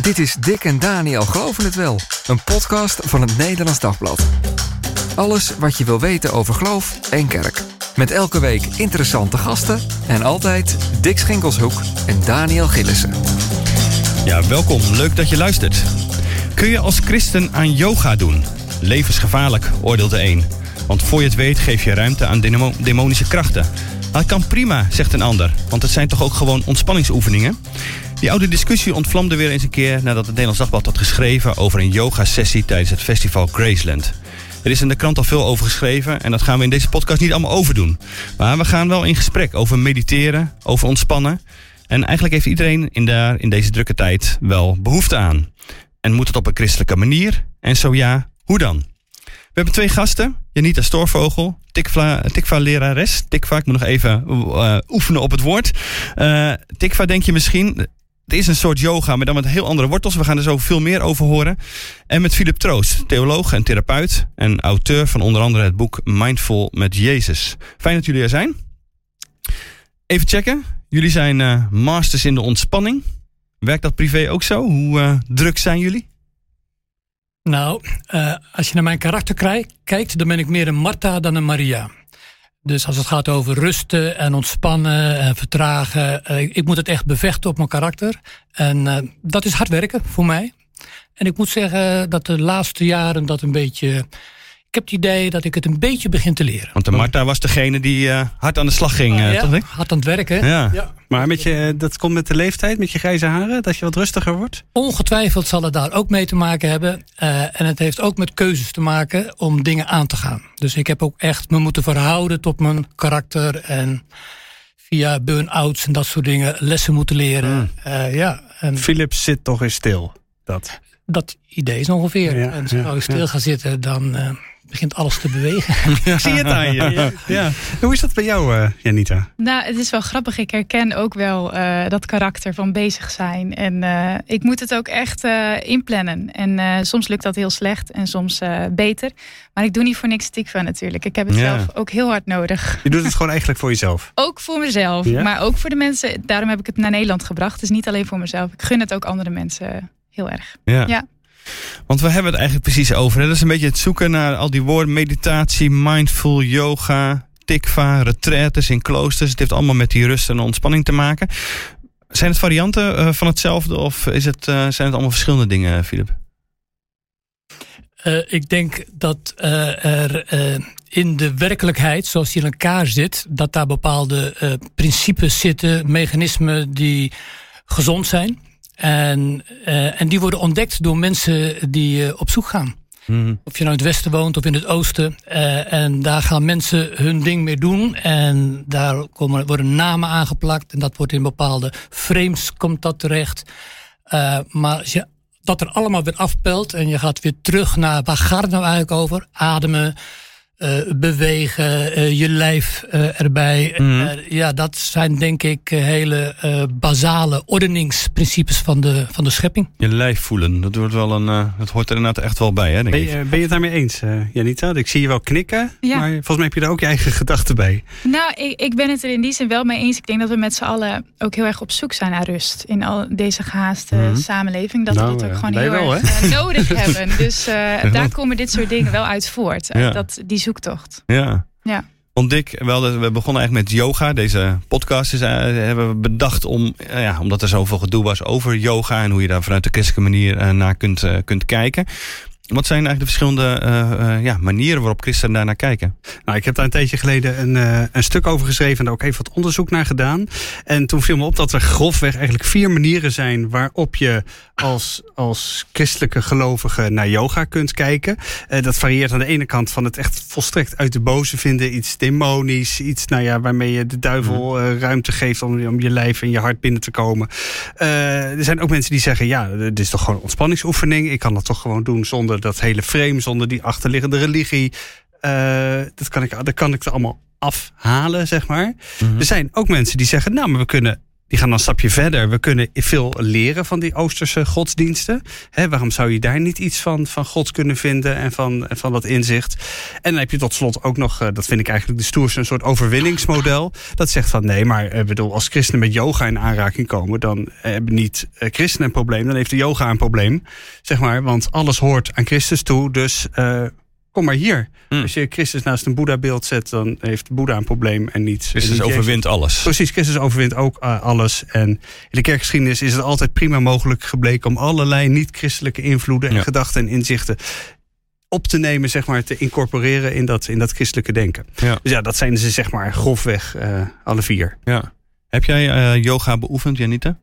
Dit is Dick en Daniel Geloven het Wel, een podcast van het Nederlands Dagblad. Alles wat je wil weten over geloof en kerk. Met elke week interessante gasten en altijd Dick Schinkelshoek en Daniel Gillissen. Ja, welkom. Leuk dat je luistert. Kun je als christen aan yoga doen? Levensgevaarlijk, oordeelt de een. Want voor je het weet geef je ruimte aan demo- demonische krachten. Het kan prima, zegt een ander. Want het zijn toch ook gewoon ontspanningsoefeningen? Die oude discussie ontvlamde weer eens een keer nadat het Nederlands Dagblad had geschreven over een yoga-sessie tijdens het festival Graceland. Er is in de krant al veel over geschreven en dat gaan we in deze podcast niet allemaal overdoen. Maar we gaan wel in gesprek over mediteren, over ontspannen. En eigenlijk heeft iedereen in, daar, in deze drukke tijd wel behoefte aan. En moet het op een christelijke manier? En zo ja, hoe dan? We hebben twee gasten. Janita Stoorvogel, Tikva, Tikva lerares. Tikva, ik moet nog even eh, oefenen op het woord. Eh Tikva denk je misschien, het is een soort yoga, maar dan met heel andere wortels. We gaan er zo veel meer over horen. En met Philip Troost, theoloog en therapeut. En auteur van onder andere het boek Mindful met Jezus. Fijn dat jullie er zijn. Even checken. Jullie zijn eh, masters in de ontspanning. Werkt dat privé ook zo? Hoe eh, druk zijn jullie? Nou, eh, als je naar mijn karakter kijkt, dan ben ik meer een Martha dan een Maria. Dus als het gaat over rusten en ontspannen en vertragen, eh, ik moet het echt bevechten op mijn karakter. En eh, dat is hard werken voor mij. En ik moet zeggen dat de laatste jaren dat een beetje. Ik heb het idee dat ik het een beetje begin te leren. Want de Marta was degene die eh, hard aan de slag ging, eh, ja, toch? Hard aan het werken. Ja. Ja. Maar met je, dat komt met de leeftijd, met je grijze haren, dat je wat rustiger wordt? Ongetwijfeld zal het daar ook mee te maken hebben. Eh, en het heeft ook met keuzes te maken om dingen aan te gaan. Dus ik heb ook echt me moeten verhouden tot mijn karakter. En via burn-outs en dat soort dingen lessen moeten leren. Eh, ja, en Philips zit toch eens stil. Dat. dat idee is ongeveer. Ja, en als ja, ik stil ja. ga zitten, dan eh, begint alles te bewegen. Ik zie het aan je. Ja. Hoe is dat bij jou, eh, Janita? Nou, het is wel grappig. Ik herken ook wel eh, dat karakter van bezig zijn. En eh, ik moet het ook echt eh, inplannen. En eh, soms lukt dat heel slecht en soms eh, beter. Maar ik doe niet voor niks tik van natuurlijk. Ik heb het Ja. zelf ook heel hard nodig. Je doet het gewoon eigenlijk voor jezelf. Ook voor mezelf, Ja? maar ook voor de mensen. Daarom heb ik het naar Nederland gebracht. Dus niet alleen voor mezelf. Ik gun het ook andere mensen heel erg. Ja. Want we hebben het eigenlijk precies over. Hè? Dat is een beetje het zoeken naar al die woorden. Meditatie, mindful, yoga, tikva, retraites in kloosters. Het heeft allemaal met die rust en ontspanning te maken. Zijn het varianten eh, van hetzelfde of is het, eh, zijn het allemaal verschillende dingen, Filip? Eh, ik denk dat er in de werkelijkheid, zoals die in elkaar zit, dat daar bepaalde principes zitten, mechanismen die gezond zijn. En, eh, en die worden ontdekt door mensen die eh, op zoek gaan. Of je nou in het westen woont of in het oosten. eh, en daar gaan mensen hun ding mee doen. En daar komen, worden namen aangeplakt. En dat wordt in bepaalde frames komt dat terecht. Maar als je dat er allemaal weer afpelt. En je gaat weer terug naar waar gaat het nou eigenlijk over? Ademen. Eh, bewegen, eh, je lijf eh, erbij. Mhm. Ja, dat zijn denk ik hele eh, basale ordeningsprincipes van de, van de schepping. Je lijf voelen, dat, wordt wel een, eh, dat hoort er inderdaad echt wel bij, hè, denk Ben ik. je, ben je het daarmee eens, eh, Janita? Ik zie je wel knikken, Ja. maar volgens mij heb je daar ook je eigen gedachten bij. Nou, ik, ik ben het er in die zin wel mee eens. Ik denk dat we met z'n allen ook heel erg op zoek zijn naar rust. In al deze gehaaste Mhm. samenleving. Dat Nou, we dat ook gewoon heel wel, erg eh, nodig hebben. Dus eh, daar komen dit soort dingen wel uit voort. Ja. dat, die zoektocht. Ja. Ja. Want Dick, we, begonnen eigenlijk met yoga. Deze podcast is, eh, hebben we bedacht om, eh, ja, omdat er zoveel gedoe was over yoga en hoe je daar vanuit de christelijke manier eh, naar kunt, kunt kijken. Wat zijn eigenlijk de verschillende eh, eh, ja, manieren waarop christenen daar naar kijken? Nou, ik heb daar een tijdje geleden een, eh, een stuk over geschreven en daar ook even wat onderzoek naar gedaan. En toen viel me op dat er grofweg eigenlijk vier manieren zijn waarop je als, als christelijke gelovige naar yoga kunt kijken. Dat varieert aan de ene kant van het echt volstrekt uit de boze vinden, iets demonisch, iets nou ja, waarmee je de duivel eh, ruimte geeft om, om je lijf en je hart binnen te komen. Er zijn ook mensen die zeggen, ja, dit is toch gewoon een ontspanningsoefening. Ik kan dat toch gewoon doen zonder dat hele frame, zonder die achterliggende religie. Eh, dat, kan ik, dat kan ik er allemaal afhalen, zeg maar. Mhm. Er zijn ook mensen die zeggen, nou, maar we kunnen die gaan dan een stapje verder. We kunnen veel leren van die Oosterse godsdiensten. Hè, waarom zou je daar niet iets van, van God kunnen vinden en van, van dat inzicht? En dan heb je tot slot ook nog, eh, dat vind ik eigenlijk de stoerste, een soort overwinningsmodel. Dat zegt van nee, maar eh, bedoel, als christenen met yoga in aanraking komen, dan hebben niet eh, christenen een probleem, dan heeft de yoga een probleem. Zeg maar, want alles hoort aan Christus toe. Dus kom maar hier. Hmm. Als je Christus naast een Boeddha-beeld zet, dan heeft Boeddha een probleem en niet. Christus overwint alles. Precies, Christus overwint ook uh, alles. En in de kerkgeschiedenis is het altijd prima mogelijk gebleken om allerlei niet-christelijke invloeden en gedachten en inzichten op te nemen, zeg maar, te incorporeren in dat, in dat christelijke denken. Ja. Dus ja, dat zijn ze, zeg maar, grofweg uh, alle vier. Ja. Heb jij uh, yoga beoefend, Janita?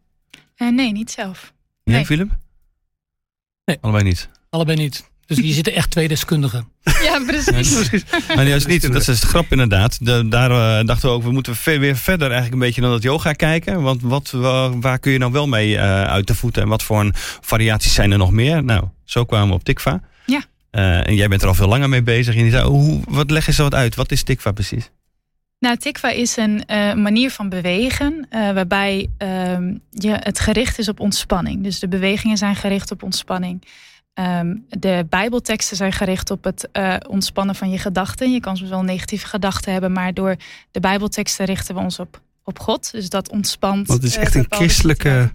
nee, niet zelf. Nee, nee. Philip? Nee. Allebei niet? Allebei niet. Dus hier zitten echt twee deskundigen. Ja, precies. maar juist niet, dat is de grap inderdaad. De, daar uh, dachten we ook, we moeten weer verder eigenlijk een beetje naar dat yoga kijken. Want wat, waar kun je nou wel mee uh, uit de voeten? En wat voor variaties zijn er nog meer? Nou, zo kwamen we op Tikva. Ja. Uh, en jij bent er al veel langer mee bezig. En je zei, hoe, wat leg je zo wat uit? Wat is Tikva precies? Nou, tikva is een uh, manier van bewegen uh, waarbij uh, je, het gericht is op ontspanning. Dus de bewegingen zijn gericht op ontspanning. Um, de Bijbelteksten zijn gericht op het uh, ontspannen van je gedachten. Je kan soms wel negatieve gedachten hebben, maar door de Bijbelteksten richten we ons op, op God. Dus dat ontspant. Want het is echt een christelijke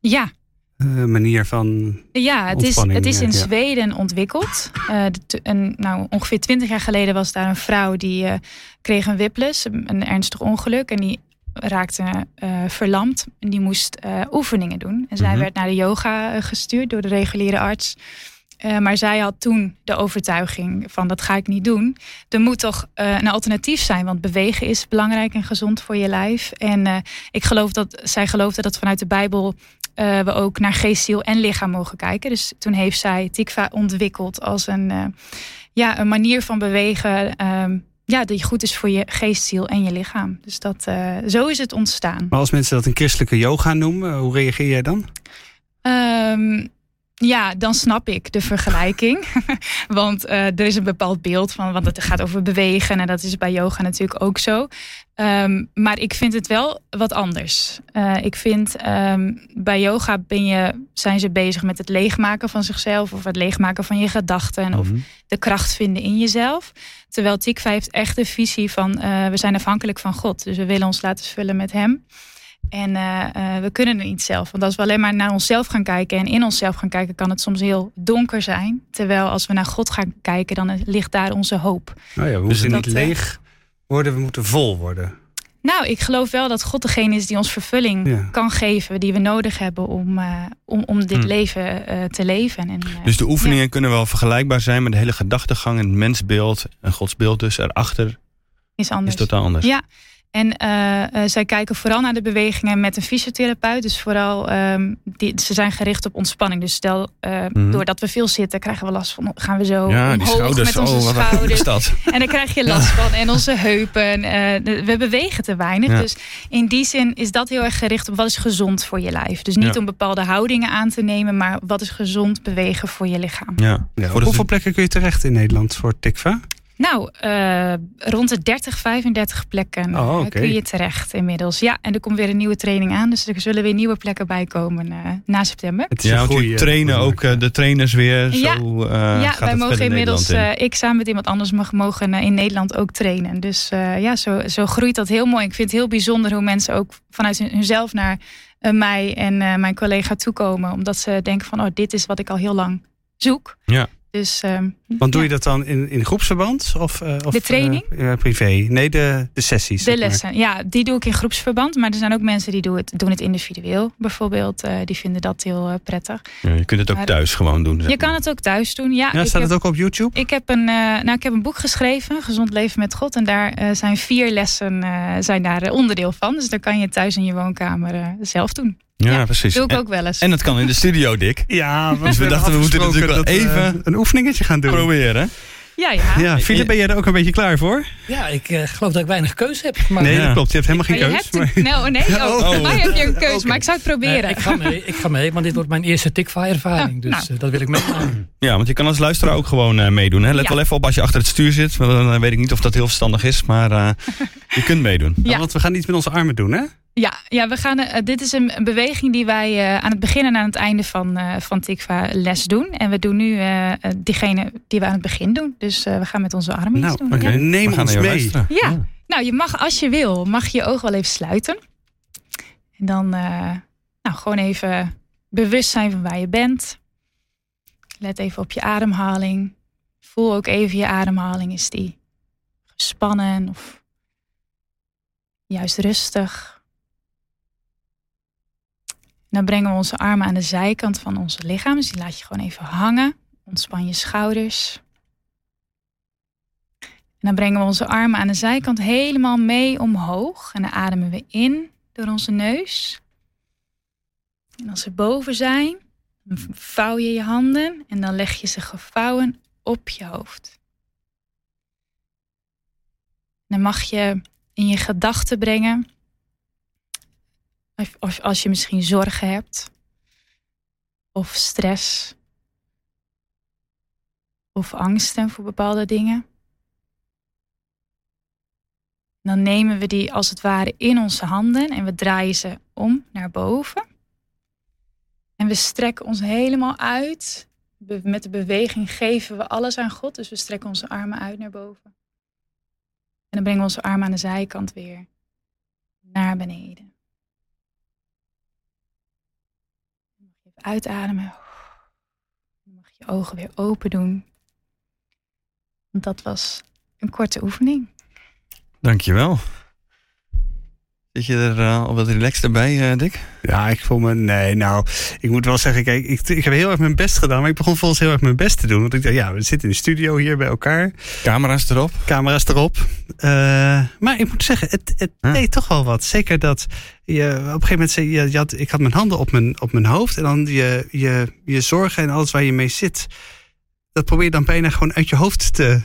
ja. Uh, manier van. Ja, het is, het is in ja. Zweden ontwikkeld. De, een, nou, ongeveer twintig jaar geleden was daar een vrouw die kreeg een whiplash, een ernstig ongeluk. En die raakte uh, verlamd. En die moest uh, oefeningen doen. En zij mm-hmm. werd naar de yoga eh, gestuurd door de reguliere arts. Uh, maar zij had toen de overtuiging van dat ga ik niet doen. Er moet toch een alternatief zijn, want bewegen is belangrijk en gezond voor je lijf. En ik geloof dat zij geloofde dat vanuit de Bijbel we ook naar geest, ziel en lichaam mogen kijken. Dus toen heeft zij Tikva ontwikkeld als een, ja, een manier van bewegen ehm, ja, die goed is voor je geest, ziel en je lichaam. Dus dat, uh, zo is het ontstaan. Maar als mensen dat een christelijke yoga noemen, hoe reageer jij dan? Um, ja, dan snap ik de vergelijking. want uh, er is een bepaald beeld van, want het gaat over bewegen en dat is bij yoga natuurlijk ook zo. Um, maar ik vind het wel wat anders. Uh, ik vind um, bij yoga ben je, zijn ze bezig met het leegmaken van zichzelf of het leegmaken van je gedachten mm -hmm. of mhm. de kracht vinden in jezelf. Terwijl Tikva heeft echt de visie van uh, we zijn afhankelijk van God. Dus we willen ons laten vullen met Hem. En uh, uh, we kunnen het niet zelf. Want als we alleen maar naar onszelf gaan kijken en in onszelf gaan kijken, kan het soms heel donker zijn. Terwijl als we naar God gaan kijken, dan ligt daar onze hoop. Nou ja, we Dus moeten niet leeg worden, we moeten vol worden. Nou, ik geloof wel dat God degene is die ons vervulling ja. kan geven, die we nodig hebben om, uh, om, om dit hm. leven te leven. En, dus de oefeningen ja. kunnen wel vergelijkbaar zijn met de hele gedachtegang en het mensbeeld en Gods beeld dus erachter. Is anders. Is totaal anders. Ja. En uh, uh, zij kijken vooral naar de bewegingen met een fysiotherapeut. Dus vooral, um, die, ze zijn gericht op ontspanning. Dus stel, uh, mm -hmm. doordat we veel zitten, krijgen we last van, gaan we zo ja, omhoog schouders, met onze oh, schouders. Dat? En dan krijg je last ja. van. En onze heupen. we bewegen te weinig. Ja. Dus in die zin is dat heel erg gericht op wat is gezond voor je lijf. Dus niet om bepaalde houdingen aan te nemen, maar wat is gezond bewegen voor je lichaam. Ja. Op hoeveel plekken kun je terecht in Nederland voor TIKVA? Nou, uh, rond de 30, 35 plekken oh, okay. kun je terecht inmiddels. Ja, en er komt weer een nieuwe training aan. Dus er zullen weer nieuwe plekken bij komen uh, na september. Het is ja, trainen ook uh, de trainers weer. Ja, zo, ja wij mogen inmiddels, in. ik samen met iemand anders mag, mogen in Nederland ook trainen. Dus ja, zo, zo groeit dat heel mooi. Ik vind het heel bijzonder hoe mensen ook vanuit hunzelf naar mij en mijn collega toekomen. Omdat ze denken van, oh, dit is wat ik al heel lang zoek. Ja. Dus, um, Want doe ja. je dat dan in, in groepsverband? Of, uh, of de training? Uh, privé? Nee, de, de sessies. De lessen, maar. ja. Die doe ik in groepsverband. Maar er zijn ook mensen die doen het, doen het individueel bijvoorbeeld. Uh, die vinden dat heel prettig. Ja, je kunt het ook maar, thuis gewoon doen. Je kan het ook thuis doen, ja. ja staat het ook op YouTube? Ik heb, een, nou, ik heb een boek geschreven, Gezond Leven met God. En daar zijn vier lessen zijn daar onderdeel van. Dus daar kan je thuis in je woonkamer zelf doen. Ja, ja, precies. Doe ik ook wel eens. En dat kan in de studio, Dick. Ja, dus we dachten we moeten natuurlijk wel even een oefeningetje gaan doen. Proberen. Ja, ja. Ja, Philip, ben jij er ook een beetje klaar voor? Ja, ik uh, geloof dat ik weinig keuze heb. Maar... Nee, dat klopt. Je hebt helemaal geen keuze. Maar... Nou, nee, oh, oh. mij heb je een keuze, okay. maar ik zou het proberen. Nee, ik, ga mee, ik ga mee, want dit wordt mijn eerste tikva-ervaring. Dus nou. uh, dat wil ik meemaken. Ja, want je kan als luisteraar ook gewoon uh, meedoen. Hè? Let ja. wel even op als je achter het stuur zit. Dan weet ik niet of dat heel verstandig is, maar je kunt meedoen. Ja. want we gaan iets met onze armen doen, hè? Ja, ja we gaan, uh, dit is een, een, beweging die wij uh, aan het begin en aan het einde van, uh, van Tikva les doen. En we doen nu diegene die we aan het begin doen. Dus we gaan met onze armen nou, iets doen. Okay. Ja. Neem ons mee. Ja. ja. nou je mag als je wil, mag je je ogen wel even sluiten. En dan nou, gewoon even bewust zijn van waar je bent. Let even op je ademhaling. Voel ook even je ademhaling. Is die gespannen of juist rustig? Dan brengen we onze armen aan de zijkant van onze lichaam. Dus die laat je gewoon even hangen. Ontspan je schouders. En dan brengen we onze armen aan de zijkant helemaal mee omhoog. En dan ademen we in door onze neus. En als ze boven zijn, dan vouw je je handen en dan leg je ze gevouwen op je hoofd. Dan mag je in je gedachten brengen, of als je misschien zorgen hebt, of stress, of angsten voor bepaalde dingen. Dan nemen we die als het ware in onze handen en we draaien ze om naar boven. En we strekken ons helemaal uit. Met de beweging geven we alles aan God. Dus we strekken onze armen uit naar boven. En dan brengen we onze armen aan de zijkant weer naar beneden. Uitademen. Dan mag je ogen weer open doen. Dat was een korte oefening. Dankjewel. Zit je er uh, al wat relaxed erbij, uh, Dick? Ja, ik voel me. Nee, nou, ik moet wel zeggen, kijk, ik, ik heb heel erg mijn best gedaan, maar ik begon volgens heel erg mijn best te doen. Want ik dacht, ja, we zitten in de studio hier bij elkaar. Camera's erop. Camera's erop. Uh, maar ik moet zeggen, het, het huh? deed toch wel wat. Zeker dat je op een gegeven moment zei, je, je had, ik had mijn handen op mijn, op mijn hoofd en dan je, je, je zorgen en alles waar je mee zit. Dat probeer je dan bijna gewoon uit je hoofd te,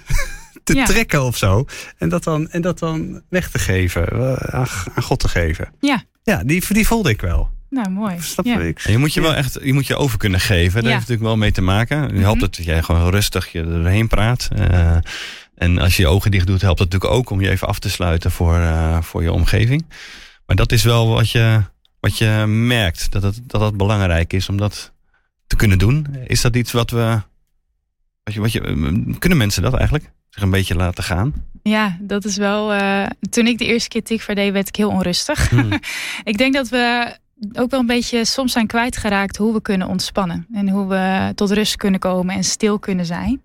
te ja. trekken of zo. En dat, dan, en dat dan weg te geven, aan, aan God te geven. Ja. Ja, die, die voelde ik wel. Nou, mooi. Snap ja. ik. En je moet je wel echt je moet je over kunnen geven. Daar Ja. heeft natuurlijk wel mee te maken. Helpt Mhm. het dat jij gewoon rustig je erheen praat. Eh, en als je je ogen dicht doet, helpt het natuurlijk ook om je even af te sluiten voor, eh, voor je omgeving. Maar dat is wel wat je, wat je merkt. Dat het, dat het belangrijk is om dat te kunnen doen. Is dat iets wat we. Wat je, wat je, kunnen mensen dat eigenlijk? Zich een beetje laten gaan? Ja, dat is wel. eh, toen ik de eerste keer Tikva deed, werd ik heel onrustig. Hmm. ik denk dat we ook wel een beetje soms zijn kwijtgeraakt hoe we kunnen ontspannen. En hoe we tot rust kunnen komen en stil kunnen zijn.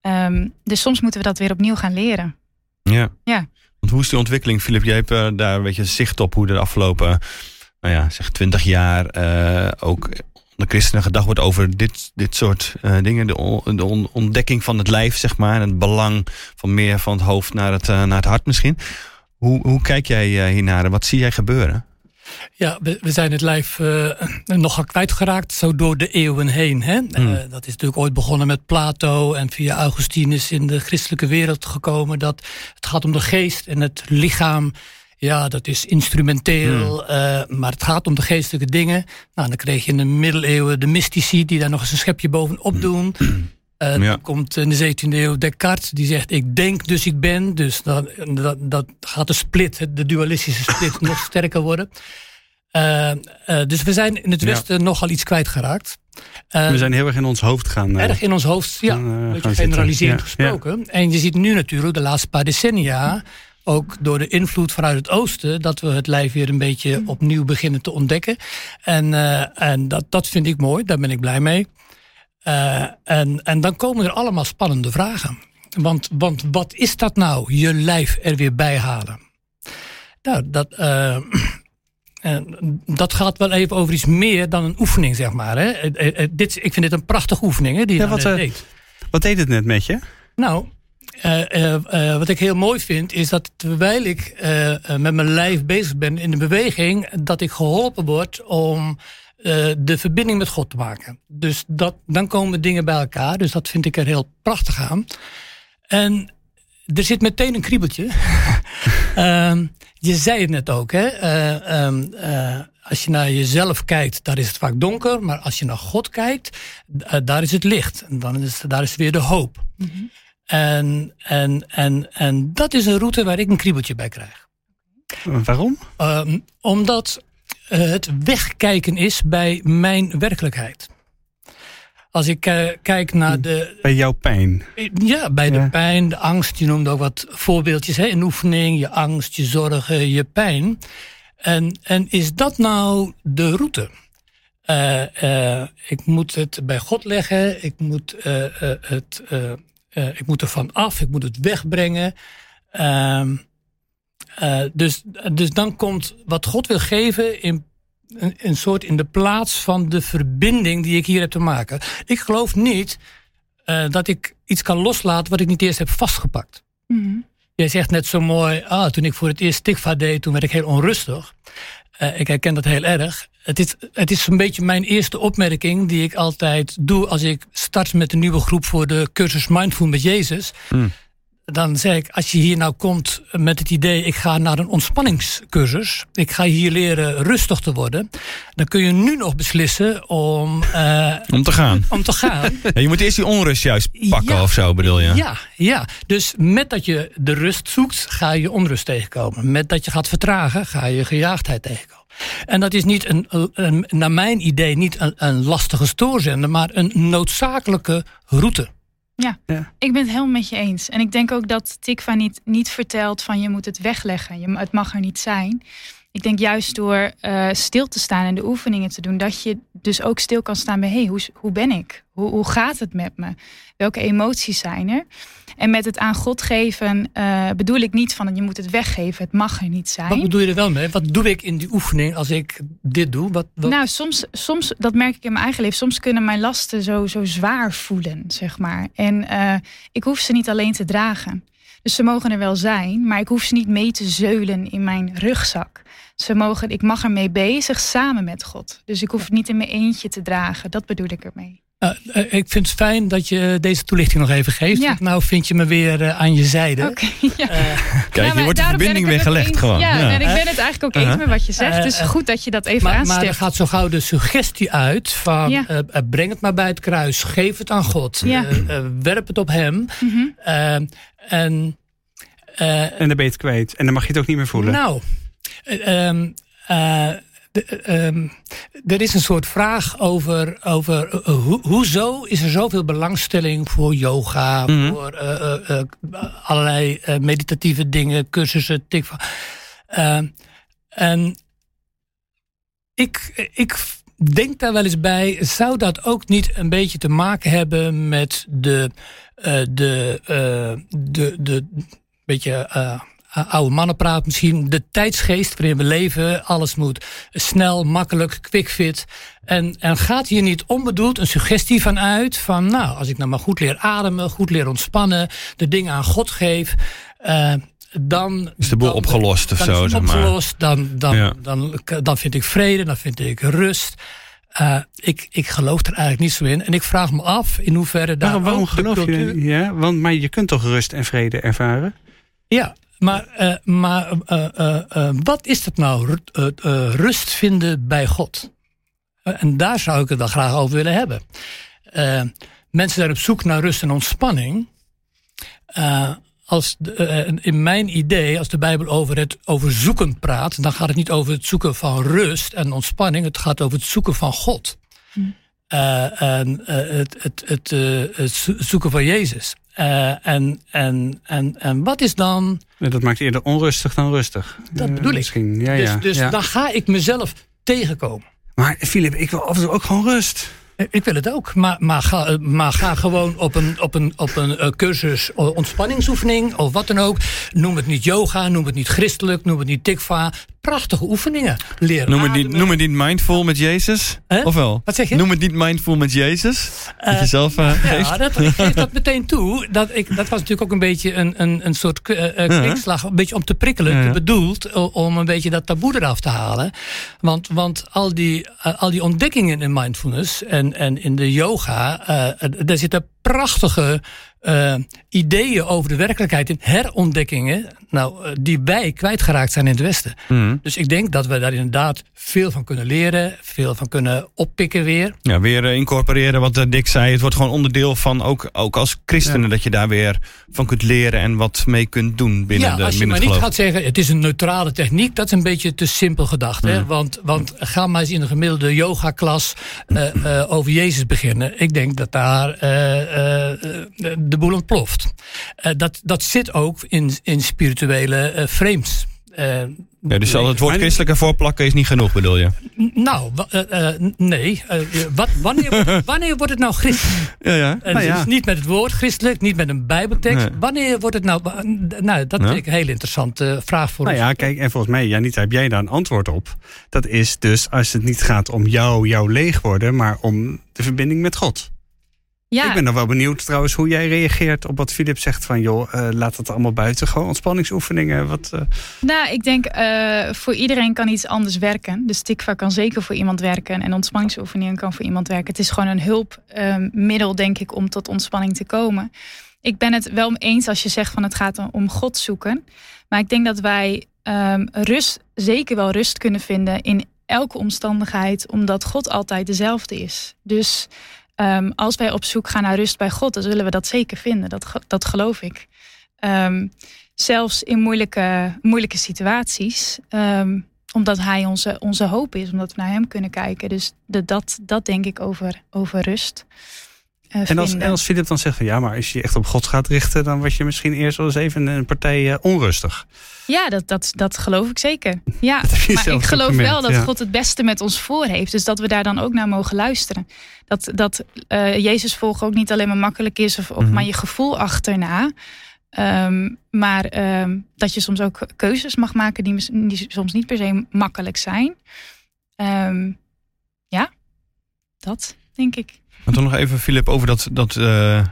Ehm, dus soms moeten we dat weer opnieuw gaan leren. Ja. Ja. Want hoe is die ontwikkeling, Filip? Jij hebt eh, daar een beetje zicht op hoe de afgelopen, nou ja, zeg 20 jaar eh, ook de christenen gedacht wordt over dit, dit soort eh, dingen. De, on- de on- ontdekking van het lijf, zeg maar. En het belang van meer van het hoofd naar het, eh, naar het hart misschien. Hoe, hoe kijk jij eh, hiernaar en wat zie jij gebeuren? Ja, we, we zijn het lijf eh, nogal kwijtgeraakt, zo door de eeuwen heen. Hè? Hmm. Dat is natuurlijk ooit begonnen met Plato en via Augustinus in de christelijke wereld gekomen. Dat het gaat om de geest en het lichaam. Ja, dat is instrumenteel, eh, maar het gaat om de geestelijke dingen. Nou, dan kreeg je in de middeleeuwen de mystici die daar nog eens een schepje bovenop doen. Eh, Ja. Dan komt in de 17e eeuw Descartes, die zegt ik denk dus ik ben. Dus dat, dat, dat gaat de split, de dualistische split, nog sterker worden. Eh, eh, dus we zijn in het Ja. Westen nogal iets kwijtgeraakt. Eh, We zijn heel erg in ons hoofd gaan. eh, erg in ons hoofd, ja, gaan, eh, generaliserend Ja, gesproken. En je ziet nu natuurlijk de laatste paar decennia, ook door de invloed vanuit het oosten, dat we het lijf weer een beetje opnieuw beginnen te ontdekken. En, eh, en dat, dat vind ik mooi, daar ben ik blij mee. Eh, en, en dan komen er allemaal spannende vragen. Want, want wat is dat nou, je lijf er weer bij halen? Nou, dat, eh, dat gaat wel even over iets meer dan een oefening, zeg maar. Hè? Dit, ik vind dit een prachtige oefening, hè, die je Ja, wat, deed. Wat deed het net met je? Nou, wat ik heel mooi vind, is dat terwijl ik eh, eh, met mijn lijf bezig ben in de beweging, dat ik geholpen word om eh, de verbinding met God te maken. Dus dat, dan komen dingen bij elkaar. Dus dat vind ik er heel prachtig aan. En er zit meteen een kriebeltje. Ehm, je zei het net ook, hè? Eh, ehm, eh, als je naar jezelf kijkt, daar is het vaak donker. Maar als je naar God kijkt, eh, daar is het licht. En dan is, daar is weer de hoop. En, en, en, en dat is een route waar ik een kriebeltje bij krijg. Waarom? Ehm, omdat het wegkijken is bij mijn werkelijkheid. Als ik uh, kijk naar de. Bij jouw pijn. Ja, bij de pijn, de angst. Je noemde ook wat voorbeeldjes hè, in oefening. Je angst, je zorgen, je pijn. En, en is dat nou de route? Uh, uh, ik moet het bij God leggen. Ik moet, het, ik moet er van af. Ik moet het wegbrengen. Ehm, dus, dus dan komt wat God wil geven in een, een, soort in de plaats van de verbinding die ik hier heb te maken. Ik geloof niet uh, dat ik iets kan loslaten wat ik niet eerst heb vastgepakt. Mm Jij zegt net zo mooi, ah, toen ik voor het eerst stikva deed, toen werd ik heel onrustig. Uh, ik herken dat heel erg. Het is, het is een beetje mijn eerste opmerking die ik altijd doe als ik start met een nieuwe groep voor de cursus Mindful met Jezus. Mm dan zeg ik, als je hier nou komt met het idee, ik ga naar een ontspanningscursus, ik ga hier leren rustig te worden, dan kun je nu nog beslissen om. Uh, om te gaan. Om te gaan. ja, je moet eerst die onrust juist pakken of zo, bedoel je? Ja, ja. Dus met dat je de rust zoekt, ga je onrust tegenkomen. Met dat je gaat vertragen, ga je gejaagdheid tegenkomen. En dat is niet een, een naar mijn idee niet een, een lastige stoorzender, maar een noodzakelijke route. Ja, ik ben het helemaal met je eens. En ik denk ook dat Tikva niet, niet vertelt van je moet het wegleggen. Je, het mag er niet zijn. Ik denk juist door uh, stil te staan en de oefeningen te doen, dat je dus ook stil kan staan bij: hé, hey, hoe, hoe ben ik? Hoe, hoe gaat het met me? Welke emoties zijn er? En met het aan God geven uh, bedoel ik niet van je moet het weggeven, het mag er niet zijn. Wat bedoel je er wel mee? Wat doe ik in die oefening als ik dit doe? Wat, wat... Nou, soms, soms, dat merk ik in mijn eigen leven, soms kunnen mijn lasten zo, zo zwaar voelen, zeg maar. En uh, ik hoef ze niet alleen te dragen. Dus ze mogen er wel zijn, maar ik hoef ze niet mee te zeulen in mijn rugzak. Ze mogen, ik mag ermee bezig samen met God. Dus ik hoef het niet in mijn eentje te dragen. Dat bedoel ik ermee. Uh, ik vind het fijn dat je deze toelichting nog even geeft. Ja. Nou vind je me weer uh, aan je zijde. Okay, ja. Kijk, je wordt de verbinding weer gelegd gewoon. Ja, en ik ben het eigenlijk ook eens met wat je zegt. Dus goed dat je dat even maar, aanstipt. Maar er gaat zo gauw de suggestie uit van... breng het maar bij het kruis. Geef het aan God. werp het op hem. Mm-hmm. en... en dan ben je het kwijt. En dan mag je het ook niet meer voelen. Nou... Um, uh, de, um, er is een soort vraag over, over uh, ho hoezo is er zoveel belangstelling voor yoga, mm -hmm. voor uh, allerlei meditatieve dingen, cursussen, tik van. en ik, ik denk daar wel eens bij, zou dat ook niet een beetje te maken hebben met de, de, de, de, beetje oude mannenpraat misschien, de tijdsgeest waarin we leven. Alles moet snel, makkelijk, quick-fit. En, en gaat hier niet onbedoeld een suggestie van uit van, nou, als ik nou maar goed leer ademen, goed leer ontspannen, de dingen aan God geef, uh, dan... Is de boel dan, opgelost of dan zo, is zeg opgelost, dan, dan, ja. dan, dan, vind ik vrede, dan vind ik rust. Uh, ik, ik geloof er eigenlijk niet zo in. En ik vraag me af in hoeverre daar. Waarom, waarom geloof je? Ja, want, maar je kunt toch rust en vrede ervaren? Ja, maar, uh, maar uh, uh, wat is dat nou, rust vinden bij God? en daar zou ik het wel graag over willen hebben. mensen zijn op zoek naar rust en ontspanning. als de, in mijn idee, als de Bijbel over het over zoeken praat, dan gaat het niet over het zoeken van rust en ontspanning. Het gaat over het zoeken van God. Hm. en het, het, het, het zoeken van Jezus. Uh, en, en, en, en wat is dan. Dat maakt eerder onrustig dan rustig. Dat bedoel uh, misschien. Ja, dus ja, dus ja. dan ga ik mezelf tegenkomen. Maar Filip, ik wil af en toe ook gewoon rust. Ik wil het ook, maar, maar, ga, maar ga gewoon op een, op een, op een cursus ontspanningsoefening of wat dan ook. Noem het niet yoga, noem het niet christelijk, noem het niet tikva. Prachtige oefeningen leren. Noem het niet, noem het niet mindful met Jezus? Huh? Of wel? Wat zeg je? Noem het niet mindful met Jezus? Dat je zelf uh, geeft? Ja, dat, ik geef dat meteen toe. Dat, ik, dat was natuurlijk ook een beetje een, een, een soort uh, klikslag. Een beetje om te prikkelen. Ja. Bedoeld om een beetje dat taboe eraf te halen. Want, want al, die, al die ontdekkingen in mindfulness en, en in de yoga. daar zitten prachtige uh, ideeën over de werkelijkheid in herontdekkingen. Nou, eh, die wij kwijtgeraakt zijn in het Westen. Mhm. Dus ik denk dat we daar inderdaad veel van kunnen leren, veel van kunnen oppikken weer. Ja, weer eh, incorporeren wat eh, Dick zei. Het wordt gewoon onderdeel van, ook, ook als christenen, dat je daar weer van kunt leren en wat mee kunt doen binnen, ja, de, als je maar niet geloof. gaat zeggen, het is een neutrale techniek, dat is een beetje te simpel gedacht. Hè? Ja. Want, want ga maar eens in een gemiddelde yoga-klas eh, eh, over Jezus beginnen. Ik denk dat daar eh, eh, de boel ontploft. Eh, dat, dat zit ook in, in spirituele eh, frames. Eh, Ja, dus al het woord Maar- christelijk ervoor plakken is niet genoeg, bedoel je? nou, nee. Wat, wanneer, wordt- wanneer wordt het nou christelijk? Ja, ja. En Nou ja. dus niet met het woord christelijk, niet met een bijbeltekst. Nee. Wanneer wordt het nou... Nou, dat Ja. vind ik een hele interessante vraag voor Nou ons. ja, kijk, en volgens mij, Janita, heb jij daar een antwoord op. Dat is dus als het niet gaat om jou, jouw leeg worden, maar om de verbinding met God. Ja, Ik ben nog wel benieuwd trouwens hoe jij reageert op wat Filip zegt van joh, eh, laat het allemaal buiten. Gewoon ontspanningsoefeningen. Wat, eh, Nou, ik denk eh, voor iedereen kan iets anders werken. Dus tikva kan zeker voor iemand werken en ontspanningsoefeningen kan voor iemand werken. Het is gewoon een hulpmiddel, denk ik, om tot ontspanning te komen. Ik ben het wel eens als je zegt van het gaat om God zoeken. Maar ik denk dat wij ehm, rust, zeker wel rust kunnen vinden in elke omstandigheid, omdat God altijd dezelfde is. Dus ehm, als wij op zoek gaan naar rust bij God, dan zullen we dat zeker vinden. Dat, dat geloof ik. Ehm, zelfs in moeilijke, moeilijke situaties. ehm, omdat hij onze, onze hoop is, omdat we naar hem kunnen kijken. Dus de, dat, dat denk ik over, over rust. Eh, en, als, vinden. en als Filip dan zegt van ja, maar als je je echt op God gaat richten, dan word je misschien eerst wel eens even een partij eh, onrustig. Ja, dat, dat, dat geloof ik zeker. Ja, maar ik geloof gemerkt, wel dat ja. God het beste met ons voor heeft. Dus dat we daar dan ook naar mogen luisteren. Dat, dat eh, Jezus volgen ook niet alleen maar makkelijk is, of, of Mhm. maar je gevoel achterna. Ehm, maar ehm, dat je soms ook keuzes mag maken die, die soms niet per se makkelijk zijn. Ehm, ja, dat denk ik. Maar toch nog even, Filip, over dat, dat eh,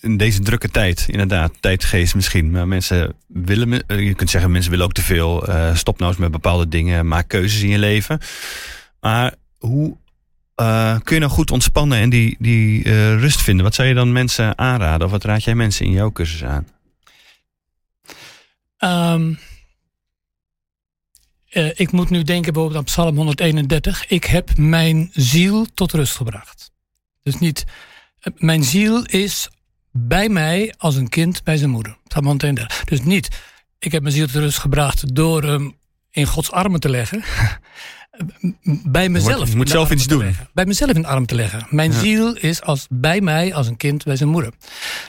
in deze drukke tijd, inderdaad, tijdgeest misschien. Maar mensen willen, eh, je kunt zeggen, mensen willen ook te veel. eh stop nou eens met bepaalde dingen, maak keuzes in je leven. Maar hoe kun je nou goed ontspannen en die, die rust vinden? Wat zou je dan mensen aanraden? Of wat raad jij mensen in jouw cursus aan? Ehm, eh, ik moet nu denken bijvoorbeeld aan Psalm 131. Ik heb mijn ziel tot rust gebracht. Dus niet, eh, mijn ziel is bij mij als een kind bij zijn moeder. Psalm 131. Dus niet, ik heb mijn ziel tot rust gebracht door hem in Gods armen te leggen. bij mezelf. je moet zelf iets te doen. leggen. Bij mezelf in de arm te leggen. Mijn Ja. ziel is als, bij mij als een kind bij zijn moeder.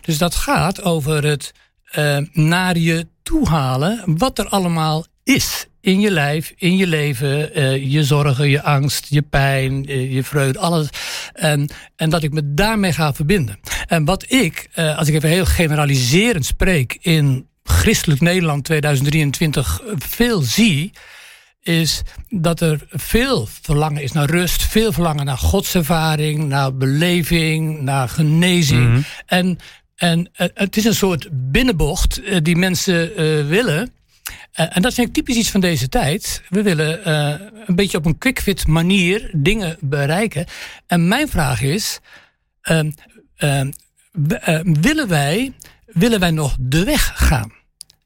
Dus dat gaat over het eh, naar je toe halen wat er allemaal is. In je lijf, in je leven, eh, je zorgen, je angst, je pijn, eh, je vreugde, alles. En, en dat ik me daarmee ga verbinden. En wat ik, eh, als ik even heel generaliserend spreek, in christelijk Nederland 2023 veel zie, is dat er veel verlangen is naar rust, veel verlangen naar godservaring, naar beleving, naar genezing. Mhm. En, en het is een soort binnenbocht die mensen willen. Eh, en dat is eigenlijk typisch iets van deze tijd. We willen eh, een beetje op een quick-fit manier dingen bereiken. En mijn vraag is: ehm, ehm, w- eh, willen, wij, willen wij nog de weg gaan?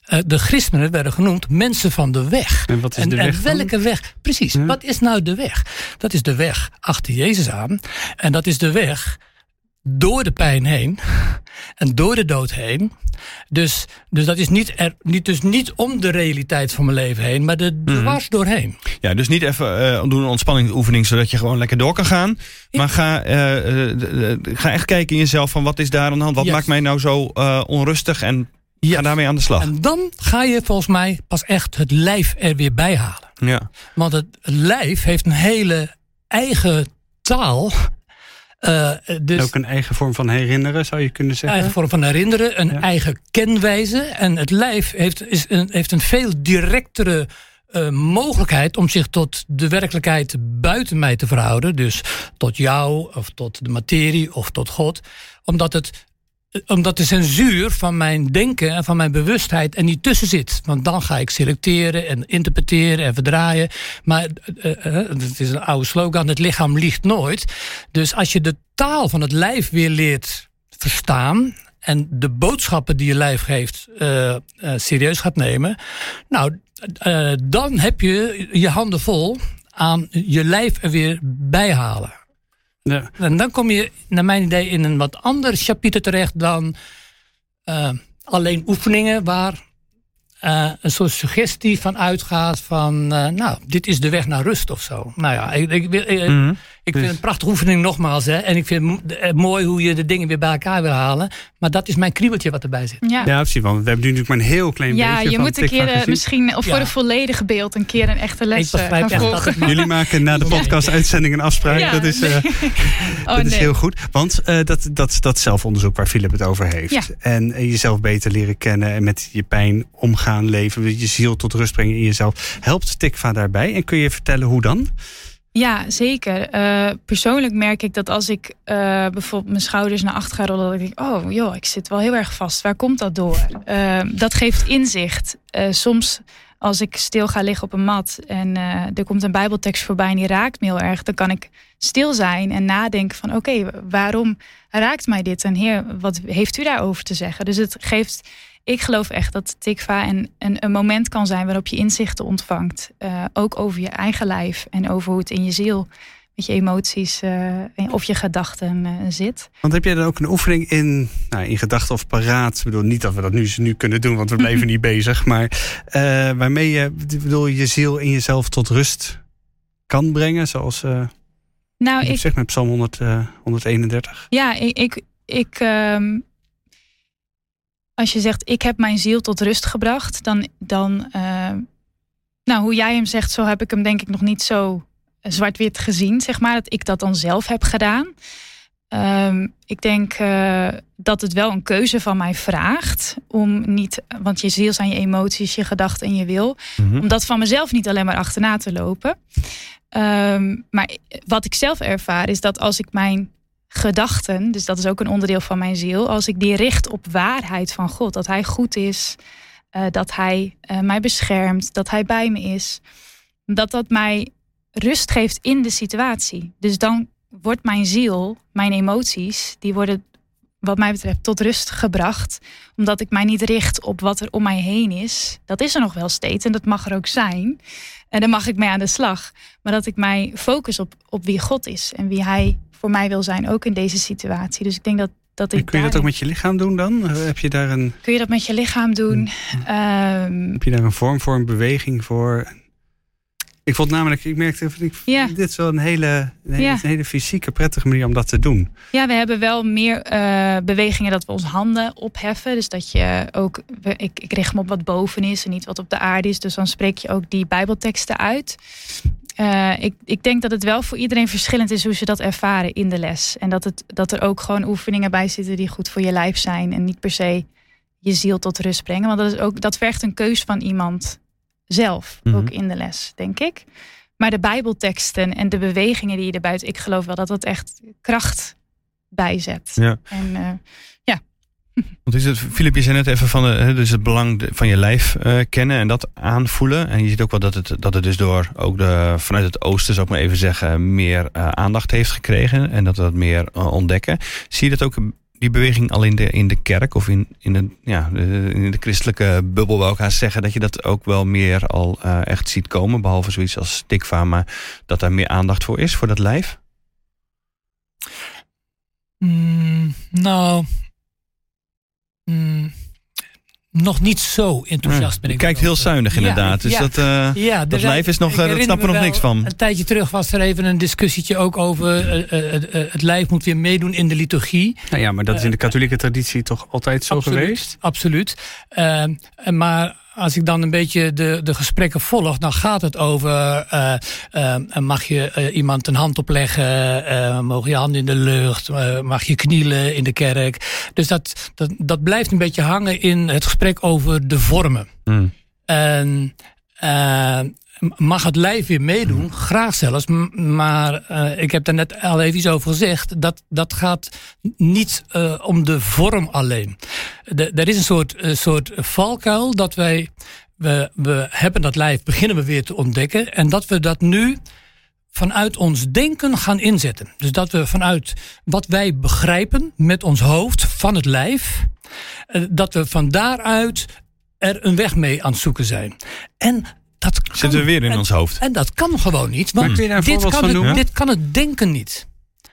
Eh, de christenen werden genoemd mensen van de weg. En wat is en, de weg en dan? welke weg? Precies, Ja. wat is nou de weg? Dat is de weg achter Jezus aan. En dat is de weg door de pijn heen en door de dood heen. Dus, dus dat is niet, er, niet, dus niet om de realiteit van mijn leven heen, maar er dwars doorheen. Ja, dus niet even eh, doen een ontspanningsoefening zodat je gewoon lekker door kan gaan. Maar ga, eh, eh, ga echt kijken in jezelf van wat is daar aan de hand? Wat maakt mij nou zo onrustig? En ga daarmee aan de slag. En dan ga je volgens mij pas echt het lijf er weer bij halen. Ja. Want het lijf heeft een hele eigen taal. Eh, dus Ook een eigen vorm van herinneren, zou je kunnen zeggen. eigen vorm van herinneren, een Ja. eigen kenwijze. En het lijf heeft, is een, heeft een veel directere eh, mogelijkheid om zich tot de werkelijkheid buiten mij te verhouden. Dus tot jou, of tot de materie, of tot God. Omdat het omdat de censuur van mijn denken en van mijn bewustheid er niet tussen zit. Want dan ga ik selecteren en interpreteren en verdraaien. Maar eh, eh, het is een oude slogan: het lichaam liegt nooit. Dus als je de taal van het lijf weer leert verstaan en de boodschappen die je lijf geeft serieus gaat nemen, nou, dan heb je je handen vol aan je lijf er weer bijhalen. Ja. En dan kom je, naar mijn idee, in een wat ander chapiter terecht dan alleen oefeningen waar uh, een soort suggestie van uitgaat van, uh, nou, dit is de weg naar rust of zo. Nou ja, ik, ik, ik, mm ik vind het een prachtige oefening nogmaals. Hè, en ik vind het eh, mooi hoe je de dingen weer bij elkaar wil halen. Maar dat is mijn kriebeltje wat erbij zit. Ja, ja precies. Want we hebben nu natuurlijk maar een heel klein ja, beetje Ja, je moet een keer misschien, of voor een volledige beeld, een keer een echte les gaan volgen. Jullie maken na de podcast-uitzending een afspraak. Ja, dat is, uh, oh, dat is heel goed. Want uh, dat, dat, dat zelfonderzoek waar Philip het over heeft. En jezelf beter leren kennen en met je pijn omgaan, leven. Je ziel tot rust brengen in jezelf. Helpt Tikva daarbij? En kun je vertellen hoe dan? Ja, zeker. Uh, persoonlijk merk ik dat als ik uh, bijvoorbeeld mijn schouders naar achter ga rollen, dat ik denk, oh joh, ik zit wel heel erg vast. Waar komt dat door? Uh, dat geeft inzicht. soms als ik stil ga liggen op een mat en er komt een bijbeltekst voorbij en die raakt me heel erg, dan kan ik stil zijn en nadenken van oké, waarom raakt mij dit? En heer, wat heeft u daarover te zeggen? Dus het geeft ik geloof echt dat tikva een, een, een, moment kan zijn waarop je inzichten ontvangt. Uh, ook over je eigen lijf en over hoe het in je ziel met je emoties uh, of je gedachten uh, zit. Want heb jij dan ook een oefening in, nou, in gedachten of paraat? Ik bedoel, niet dat we dat nu, nu kunnen doen, want we blijven niet bezig. Maar waarmee je bedoel, je ziel in jezelf tot rust kan brengen, zoals nou, ik zeg met Psalm 100, 131. Ja, ik, ik, ik um, als je zegt, ik heb mijn ziel tot rust gebracht, dan, dan uh, nou, hoe jij hem zegt, zo heb ik hem denk ik nog niet zo zwart-wit gezien, zeg maar, dat ik dat dan zelf heb gedaan. Um, ik denk uh, dat het wel een keuze van mij vraagt om niet, want je ziel zijn je emoties, je gedachten en je wil, mm -hmm. om dat van mezelf niet alleen maar achterna te lopen. Um, maar wat ik zelf ervaar is dat als ik mijn gedachten, dus dat is ook een onderdeel van mijn ziel, als ik die richt op waarheid van God, dat Hij goed is, uh, dat Hij uh, mij beschermt, dat Hij bij me is, dat dat mij rust geeft in de situatie. Dus dan wordt mijn ziel, mijn emoties, die worden wat mij betreft tot rust gebracht, omdat ik mij niet richt op wat er om mij heen is. Dat is er nog wel steeds en dat mag er ook zijn. En daar mag ik mee aan de slag. Maar dat ik mij focus op, op wie God is en wie Hij voor mij wil zijn, ook in deze situatie. Dus ik denk dat, dat ik. kun je dat ook met je lichaam doen dan? Heb je daar een. Kun je dat met je lichaam doen? Um... Heb je daar een vorm voor, een beweging voor? Ik vond namelijk, ik merkte, ik, ja. dit wel een hele, een hele, een hele, fysieke, prettige manier om dat te doen. Ja, we hebben wel meer uh, bewegingen dat we onze handen opheffen. Dus dat je ook, ik, ik richt me op wat boven is en niet wat op de aarde is. Dus dan spreek je ook die Bijbelteksten uit. Uh, ik, ik denk dat het wel voor iedereen verschillend is hoe ze dat ervaren in de les. En dat, het, dat er ook gewoon oefeningen bij zitten die goed voor je lijf zijn. En niet per se je ziel tot rust brengen. Want dat, is ook, dat vergt een keus van iemand zelf, mm -hmm. ook in de les, denk ik. Maar de Bijbelteksten en de bewegingen die je erbuiten, ik geloof wel dat dat echt kracht bijzet. Ja. En uh, ja. Want is het, Filip, je zei net even van de, dus het belang van je lijf uh, kennen en dat aanvoelen. En je ziet ook wel dat het, dat het dus door ook de, vanuit het oosten, zou ik maar even zeggen, meer uh, aandacht heeft gekregen. En dat we dat meer ontdekken. Zie je dat ook die beweging al in de, in de kerk of in, in, de, ja, in de christelijke bubbel bij elkaar zeggen dat je dat ook wel meer al uh, echt ziet komen, behalve zoiets als stikva, maar dat daar meer aandacht voor is, voor dat lijf? Mm, nou, mm, nog niet zo enthousiast ben ik. Je kijkt heel zuinig inderdaad. Ja, dus ja, dat, uh, ja, dat lijf is nog, dat snappen we nog niks van. Een tijdje terug was er even een discussietje ook over uh, uh, het lijf moet weer meedoen in de liturgie. Nou ja, maar dat is in de katholieke traditie toch altijd zo absoluut, geweest? Absoluut. Ehm, maar als ik dan een beetje de, de gesprekken volg, dan gaat het over: uh, uh, mag je uh, iemand een hand opleggen? mogen je handen in de lucht? mag je knielen in de kerk? Dus dat, dat, dat blijft een beetje hangen in het gesprek over de vormen. Mm. En mag het lijf weer meedoen, graag zelfs. Maar uh, ik heb daar net al even iets over gezegd. Dat, dat gaat niet uh, om de vorm alleen. De, er is een soort, uh, soort valkuil dat wij. We, we hebben dat lijf, beginnen we weer te ontdekken. En dat we dat nu vanuit ons denken gaan inzetten. Dus dat we vanuit wat wij begrijpen met ons hoofd van het lijf, eh, dat we van daaruit er een weg mee aan het zoeken zijn. En dat kan, Zitten we weer in en- ons hoofd. En dat kan gewoon niet, want je dit, kan het, dit kan het denken niet.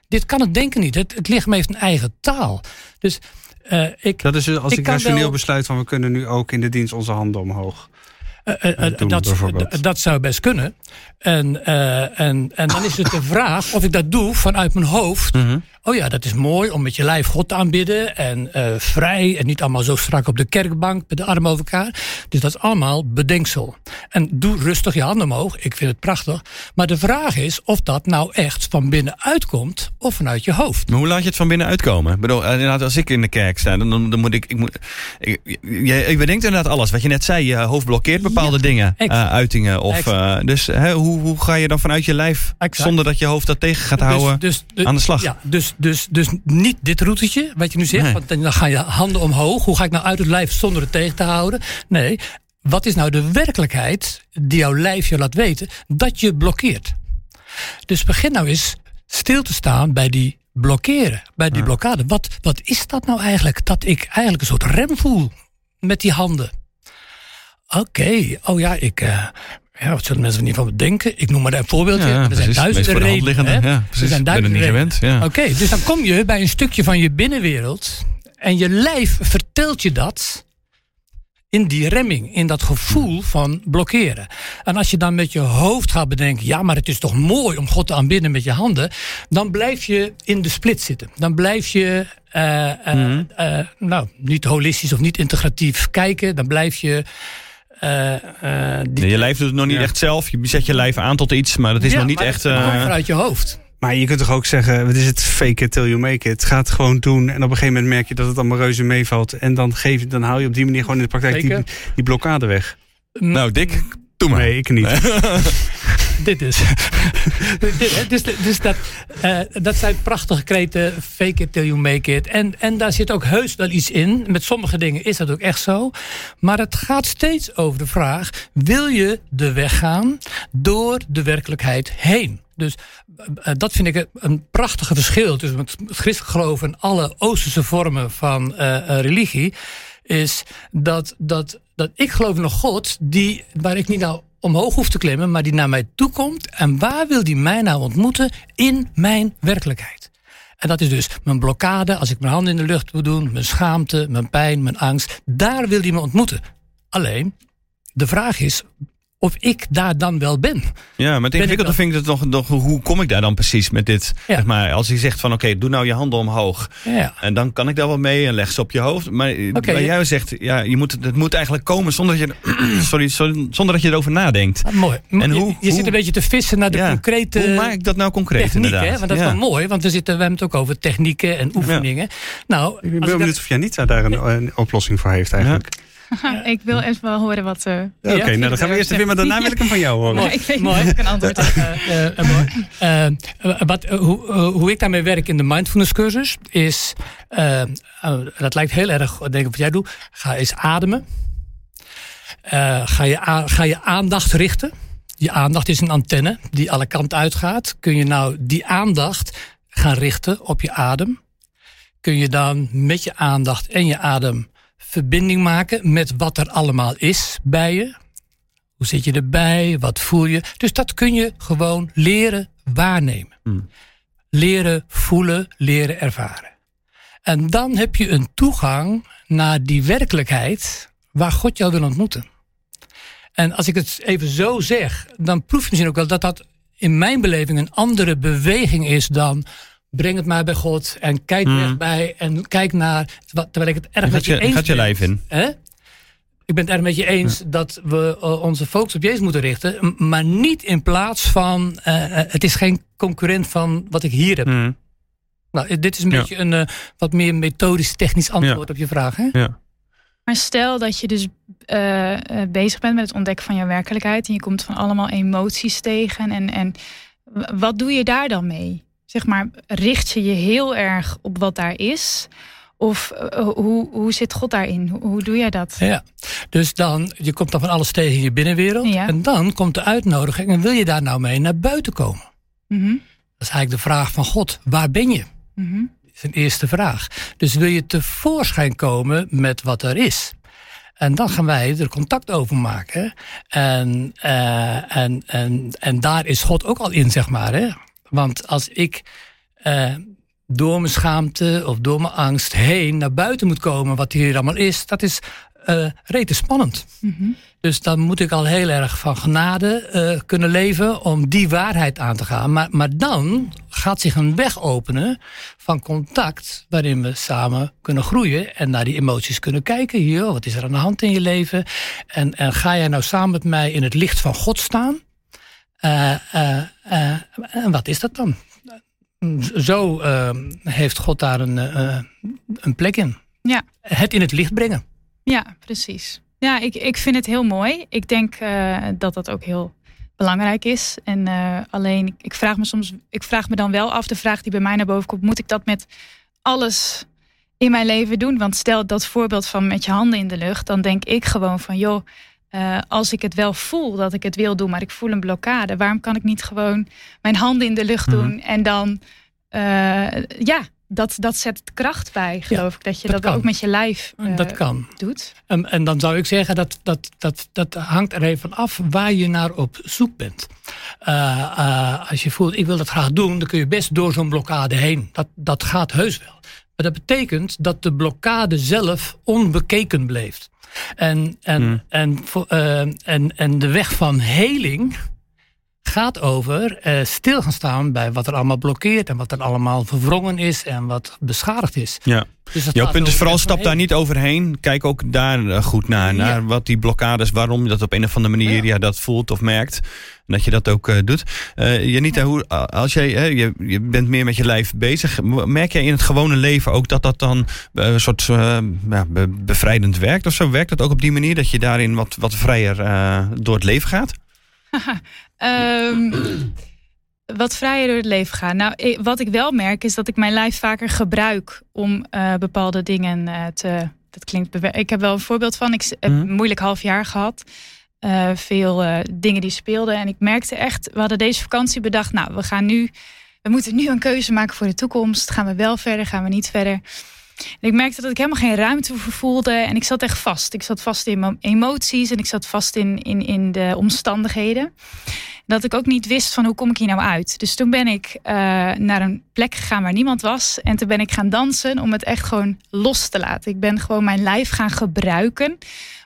Dit kan het denken niet. Het, het lichaam heeft een eigen taal. Dus eh, ik, Dat is dus als Ik rationeel wel- besluit van we kunnen nu ook in de dienst onze handen omhoog. Eh, eh, eh, doen dat, dat zou best kunnen. En, en, en dan is het de vraag of ik dat doe vanuit mijn hoofd. Mhm. Oh ja, dat is mooi om met je lijf God te aanbidden. En vrij en niet allemaal zo strak op de kerkbank met de armen over elkaar. Dus dat is allemaal bedenksel. En doe rustig je handen omhoog. Ik vind het prachtig. Maar de vraag is of dat nou echt van binnenuit komt of vanuit je hoofd. Maar hoe laat je het van binnen uitkomen? Ik bedoel, inderdaad, als ik in de kerk sta, dan, dan, dan moet ik. ik, moet, ik je, je bedenkt inderdaad alles. Wat je net zei, je hoofd blokkeert bepaalde Ja, dingen, eh, uitingen. Of, eh, dus hè, hoe, hoe ga je dan vanuit je lijf, Exact. zonder dat je hoofd dat tegen gaat houden, dus, dus, aan de slag? Ja, dus, dus, dus niet dit routetje, wat je nu zegt. Nee. Want dan gaan je handen omhoog. Hoe ga ik nou uit het lijf zonder het tegen te houden? Nee, wat is nou de werkelijkheid die jouw lijf je laat weten dat je blokkeert? Dus begin nou eens stil te staan bij die blokkeren, bij die blokkade. Wat, wat is dat nou eigenlijk? Dat ik eigenlijk een soort rem voel met die handen. Oké, oh ja, ik. eh, ja, wat zullen mensen er niet van bedenken? Ik noem maar een voorbeeldje. Ja, er precies. zijn duizenden redenen. hè? ja, precies. Er zijn ben er duizenden niet gewend, ja. Oké, dus dan kom je bij een stukje van je binnenwereld. En je lijf vertelt je dat in die remming, in dat gevoel van blokkeren. En als je dan met je hoofd gaat bedenken, ja, maar het is toch mooi om God te aanbidden met je handen, dan blijf je in de split zitten. Dan blijf je, eh, eh, eh, nou, niet holistisch of niet integratief kijken. Dan blijf je. Eh, eh, die- je lijf doet het nog niet Ja. echt zelf. Je zet je lijf aan tot iets, maar dat is Ja, nog niet maar echt. het komt eh, vanuit je hoofd. Maar je kunt toch ook zeggen, wat is het fake it till you make it. Ga het gewoon doen en op een gegeven moment merk je dat het allemaal reuze meevalt. En dan, geef, je- dan haal je op die manier gewoon in de praktijk die, die blokkade weg. nou, Dick, doe maar. Nee, ik niet. Dit is. Dus dus dat, eh, dat zijn prachtige kreten. Fake it till you make it. En, en daar zit ook heus wel iets in. Met sommige dingen is dat ook echt zo. Maar het gaat steeds over de vraag: wil je de weg gaan door de werkelijkheid heen? Dus eh, dat vind ik een- prachtige verschil tussen het christelijk geloof en alle Oosterse vormen van eh, eh, religie. Is dat, dat, dat ik geloof in een God die, waar ik niet nou omhoog hoef te klimmen, maar die naar mij toe komt. En waar wil die mij nou ontmoeten? In mijn werkelijkheid. En dat is dus mijn blokkade, als ik mijn handen in de lucht wil doen, mijn schaamte, mijn pijn, mijn angst. Daar wil hij me ontmoeten. Alleen, de vraag is of ik daar dan wel ben. Ja, maar het ik ingewikkelde dat- vind ik het nog, nog. Hoe kom ik daar dan precies met dit? Ja. Zeg maar, als hij zegt van oké, doe nou je handen omhoog. Ja. En dan kan ik daar wel mee en leg ze op je hoofd. Maar waar ja. jij zegt, ja, je moet, het moet eigenlijk komen zonder dat je, sorry, zonder dat je erover nadenkt. Ah, mooi. En je, hoe- je zit hoe- een beetje te vissen naar de Ja, concrete Hoe maak ik dat nou concreet techniek, inderdaad? hè? Want dat is wel mooi, want we, zitten, we hebben het ook over technieken en oefeningen. Nou, Ik ben benieuwd dat- of Janita daar een, een oplossing voor heeft eigenlijk. ik wil even wel horen wat... eh, Ja, Ja, Oké, nou dan gaan we eerst even, maar daarna wil ik hem van jou horen. Mooi. ik weet mooi. niet of ik een antwoord heb. Eh, eh, eh, mooi. Eh, eh, wat, eh, hoe, eh, hoe ik daarmee werk in de mindfulness cursus is, eh, eh, dat lijkt heel erg, denk ik wat jij doet, ga eens ademen. Eh, ga, je ga je aandacht richten. Je aandacht is een antenne die alle kanten uitgaat. Kun je nou die aandacht gaan richten op je adem? Kun je dan met je aandacht en je adem verbinding maken met wat er allemaal is bij je? Hoe zit je erbij? Wat voel je? Dus dat kun je gewoon leren waarnemen. Hmm. Leren voelen, leren ervaren. En dan heb je een toegang naar die werkelijkheid waar God jou wil ontmoeten. En als ik het even zo zeg, dan proef je misschien ook wel dat dat in mijn beleving een andere beweging is dan breng het maar bij God en kijk weg bij en kijk naar, terwijl ik het erg met gaat je, je, eens gaat je ben. lijf in. Hè? Ik ben het erg met je eens dat we eh, onze focus op Jezus moeten richten. Maar niet in plaats van. eh, eh, het is geen concurrent van wat ik hier heb. Hmm. Nou, dit is een Ja. beetje een eh, wat meer methodisch technisch antwoord op je vraag. Hè? Ja. Maar stel dat je dus bezig bent met het ontdekken van jouw werkelijkheid. En je komt van allemaal emoties tegen. En, en wat doe je daar dan mee? Zeg maar, richt je je heel erg op wat daar is? Of eh, hoe, hoe zit God daarin? Hoe, hoe doe jij dat? Ja, dus dan, je komt dan van alles tegen in je binnenwereld. Ja. En dan komt de uitnodiging. En wil je daar nou mee naar buiten komen? Mhm. Dat is eigenlijk de vraag van God, waar ben je? Mhm. Dat is een eerste vraag. Dus wil je tevoorschijn komen met wat er is? En dan gaan wij er contact over maken. En, eh, en, en, en daar is God ook al in, zeg maar. Hè? Want als ik eh, door mijn schaamte of door mijn angst heen naar buiten moet komen, wat hier allemaal is, dat is eh rete spannend. Mhm. Dus dan moet ik al heel erg van genade eh, kunnen leven om die waarheid aan te gaan. Maar, maar dan gaat zich een weg openen van contact waarin we samen kunnen groeien en naar die emoties kunnen kijken. Hier, wat is er aan de hand in je leven? En, en ga jij nou samen met mij in het licht van God staan? Eh, eh, eh, en wat is dat dan? Zo eh, heeft God daar een, een plek in. Ja. Het in het licht brengen. Ja, precies. Ja, ik, ik vind het heel mooi. Ik denk dat dat ook heel belangrijk is. En alleen, ik vraag me soms, ik vraag me dan wel af, de vraag die bij mij naar boven komt, moet ik dat met alles in mijn leven doen? Want stel dat voorbeeld van met je handen in de lucht, dan denk ik gewoon van, joh, eh, als ik het wel voel dat ik het wil doen, maar ik voel een blokkade, waarom kan ik niet gewoon mijn handen in de lucht doen en dan, eh, ja, dat, dat zet kracht bij, geloof ik, dat je dat ook met je lijf eh, dat kan. doet. En, en dan zou ik zeggen dat dat, dat dat hangt er even af waar je naar op zoek bent. Als je voelt, ik wil dat graag doen, dan kun je best door zo'n blokkade heen. Dat, dat gaat heus wel. Maar dat betekent dat de blokkade zelf onbekeken bleef. En, en, Hmm. en, eh, en, en de weg van heling gaat over eh, stil gaan staan bij wat er allemaal blokkeert en wat er allemaal verwrongen is en wat beschadigd is. Ja. Dus Jouw punt is vooral stap daar niet overheen. Kijk ook daar eh, goed naar. Ja. Naar wat die blokkades, waarom je dat op een of andere manier ja. Ja. dat voelt of merkt. En dat je dat ook eh, doet. Janita, hoe, als jij, hè, je, je bent meer met je lijf bezig. Merk jij in het gewone leven ook dat dat dan een soort ja, be- bevrijdend werkt of zo? Werkt dat ook op die manier dat je daarin wat, wat vrijer door het leven gaat? Ehm, wat vrijer door het leven gaan. Nou, wat ik wel merk is dat ik mijn lijf vaker gebruik om eh, bepaalde dingen eh, te. Dat klinkt. Ik heb wel een voorbeeld van. Ik heb Mhm. een moeilijk half jaar gehad. Eh, veel eh, dingen die speelden. En ik merkte echt. We hadden deze vakantie bedacht. Nou, we gaan nu. We moeten nu een keuze maken voor de toekomst. Gaan we wel verder? Gaan we niet verder? En ik merkte dat ik helemaal geen ruimte voor voelde. En ik zat echt vast. Ik zat vast in mijn emoties. En ik zat vast in, in, in de omstandigheden. Dat ik ook niet wist van hoe kom ik hier nou uit. Dus toen ben ik eh, naar een plek gegaan waar niemand was. En toen ben ik gaan dansen om het echt gewoon los te laten. Ik ben gewoon mijn lijf gaan gebruiken.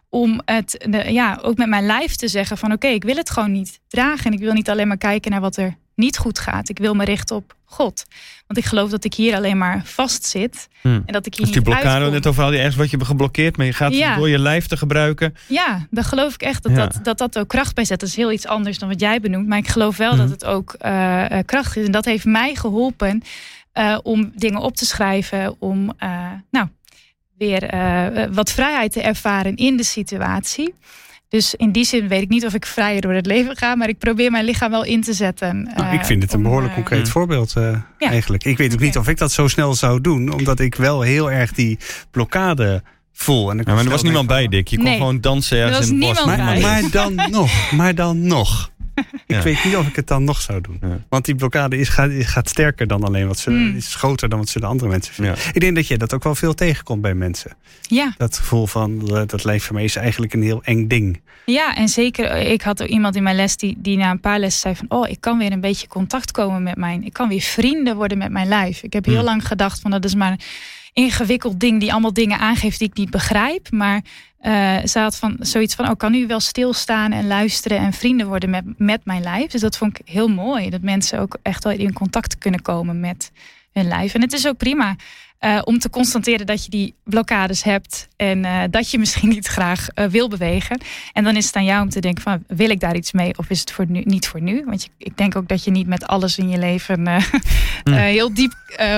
Om het de- ja, ook met mijn lijf te zeggen van oké, ik wil het gewoon niet dragen. En ik wil niet alleen maar kijken naar wat er niet goed gaat. Ik wil me richten op God. Want ik geloof dat ik hier alleen maar vast zit. Hmm. En dat ik hier Dus die niet blokkade, uitkom. net over al die ergens wat je hebt geblokkeerd. Maar je gaat Ja. door je lijf te gebruiken. Ja, daar geloof ik echt dat, Ja. dat, dat dat ook kracht bij zet. Dat is heel iets anders dan wat jij benoemt. Maar ik geloof wel Mhm. dat het ook eh, eh, kracht is. En dat heeft mij geholpen eh, om dingen op te schrijven. Om eh, nou, weer wat vrijheid te ervaren in de situatie. Dus in die zin weet ik niet of ik vrijer door het leven ga. Maar ik probeer mijn lichaam wel in te zetten. Nou, eh, ik vind het een om, behoorlijk eh, concreet Mm. voorbeeld eh, Ja. eigenlijk. Ik weet ook niet of ik dat zo snel zou doen, omdat ik wel heel erg die blokkade voel. En ik Ja, maar er was niemand bij, Dick. Je kon Nee. gewoon dansen ergens was in het bos. maar dan nog, maar dan nog. Ik Ja. weet niet of ik het dan nog zou doen. Ja. Want die blokkade is, gaat, gaat sterker dan alleen wat ze, Mm. is groter dan wat zullen andere mensen vinden. Ja. Ik denk dat je dat ook wel veel tegenkomt bij mensen. Ja, Dat gevoel van eh, dat lijf voor mij is eigenlijk een heel eng ding. Ja, en zeker, eh, ik had ook iemand in mijn les die, die na een paar lessen zei van... oh, ik kan weer een beetje contact komen met mijn... ik kan weer vrienden worden met mijn lijf. Ik heb heel Hmm. lang gedacht van dat is maar een ingewikkeld ding... die allemaal dingen aangeeft die ik niet begrijp. Maar eh ze had van, zoiets van, oh, kan nu wel stilstaan en luisteren... en vrienden worden met, met mijn lijf. Dus dat vond ik heel mooi. Dat mensen ook echt wel in contact kunnen komen met hun lijf. En het is ook prima eh, om te constateren dat je die blokkades hebt... en eh, dat je misschien niet graag eh, wil bewegen... En dan is het aan jou om te denken van wil ik daar iets mee of is het voor nu, niet voor nu? Want je, ik denk ook dat je niet met alles in je leven Hmm. heel diep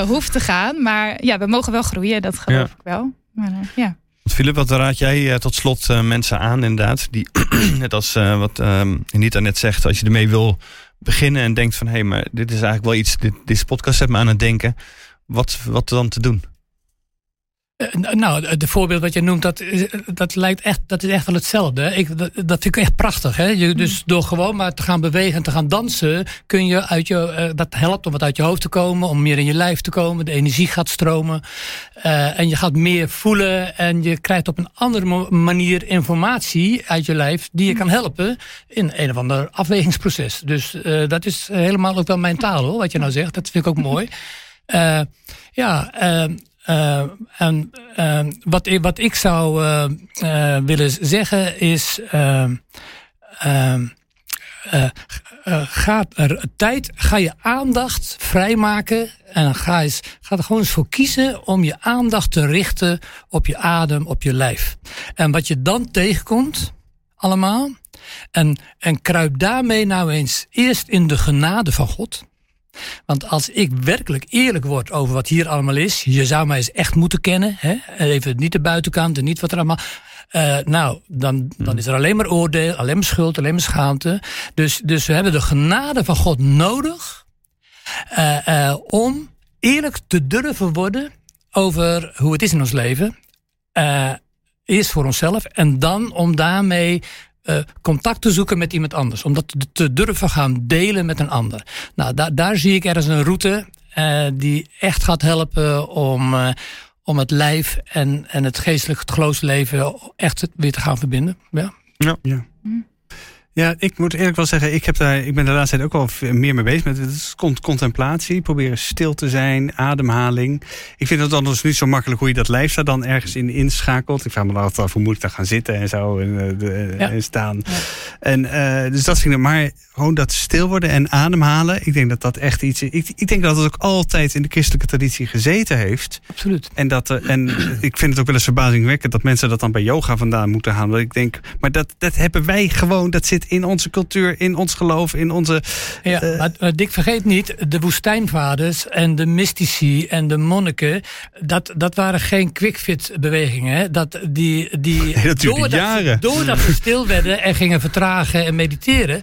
hoeft te gaan. Maar ja, we mogen wel groeien, dat geloof Ja. ik wel. Maar ja. Filip, wat raad jij tot slot mensen aan inderdaad? Die, net als wat ehm Anita net zegt, als je ermee wil beginnen en denkt van... hé, hey, maar dit is eigenlijk wel iets, dit, deze podcast zet me aan het denken. Wat, wat dan te doen? nou, de voorbeeld wat je noemt, dat, dat lijkt echt, dat is echt wel hetzelfde. Ik, dat, dat vind ik echt prachtig. Hè? Je, dus door gewoon maar te gaan bewegen en te gaan dansen, kun je uit je, dat helpt om wat uit je hoofd te komen, om meer in je lijf te komen. De energie gaat stromen. en je gaat meer voelen en je krijgt op een andere manier informatie uit je lijf die je kan helpen in een of ander afwegingsproces. Dus dat is helemaal ook wel mijn taal hoor, wat je nou zegt. Dat vind ik ook mooi. ja, uh, en uh, wat, wat ik zou uh, willen zeggen is. Ehm, ehm, ga er tijd, ga je aandacht vrijmaken. En ga, eens, ga er gewoon eens voor kiezen om je aandacht te richten op je adem, op je lijf. En wat je dan tegenkomt, allemaal. En, en kruip daarmee nou eens eerst in de genade van God. Want als ik werkelijk eerlijk word over wat hier allemaal is, je zou mij eens echt moeten kennen. Hè? Even niet de buitenkant en niet wat er allemaal. Uh, nou, dan, dan is er alleen maar oordeel, alleen maar schuld, alleen maar schaamte. Dus, dus we hebben de genade van God nodig uh, uh, om eerlijk te durven worden over hoe het is in ons leven. eerst voor onszelf en dan om daarmee uh, contact te zoeken met iemand anders. Om dat te durven gaan delen met een ander. Nou, daar, daar zie ik ergens een route uh, die echt gaat helpen om, uh, om het lijf en, en het geestelijk, het geloofsleven echt weer te gaan verbinden. Ja. Ja. ja. Ja, ik moet eerlijk wel zeggen, ik, heb daar, ik ben de laatste tijd ook wel meer mee bezig met het is contemplatie. Proberen stil te zijn, ademhaling. Ik vind het anders niet zo makkelijk hoe je dat lijf daar dan ergens in inschakelt. Ik vraag me altijd af hoe moet ik daar gaan zitten en zo en, eh, en staan. Ja. En uh, dus dat vind ik, maar gewoon dat stil worden en ademhalen. Ik denk dat dat echt iets ik, ik denk dat het ook altijd in de christelijke traditie gezeten heeft. Absoluut. En, dat, uh, en ik vind het ook wel eens verbazingwekkend dat mensen dat dan bij yoga vandaan moeten halen. Ik denk, maar dat, dat hebben wij gewoon, dat zit in onze cultuur, in ons geloof, in onze... Ja, uh, maar Dick, vergeet niet, de woestijnvaders en de mystici en de monniken, dat, dat waren geen quickfit bewegingen. Dat, die, die, nee, dat doordat, jaren. doordat ze stil werden en gingen vertragen en mediteren,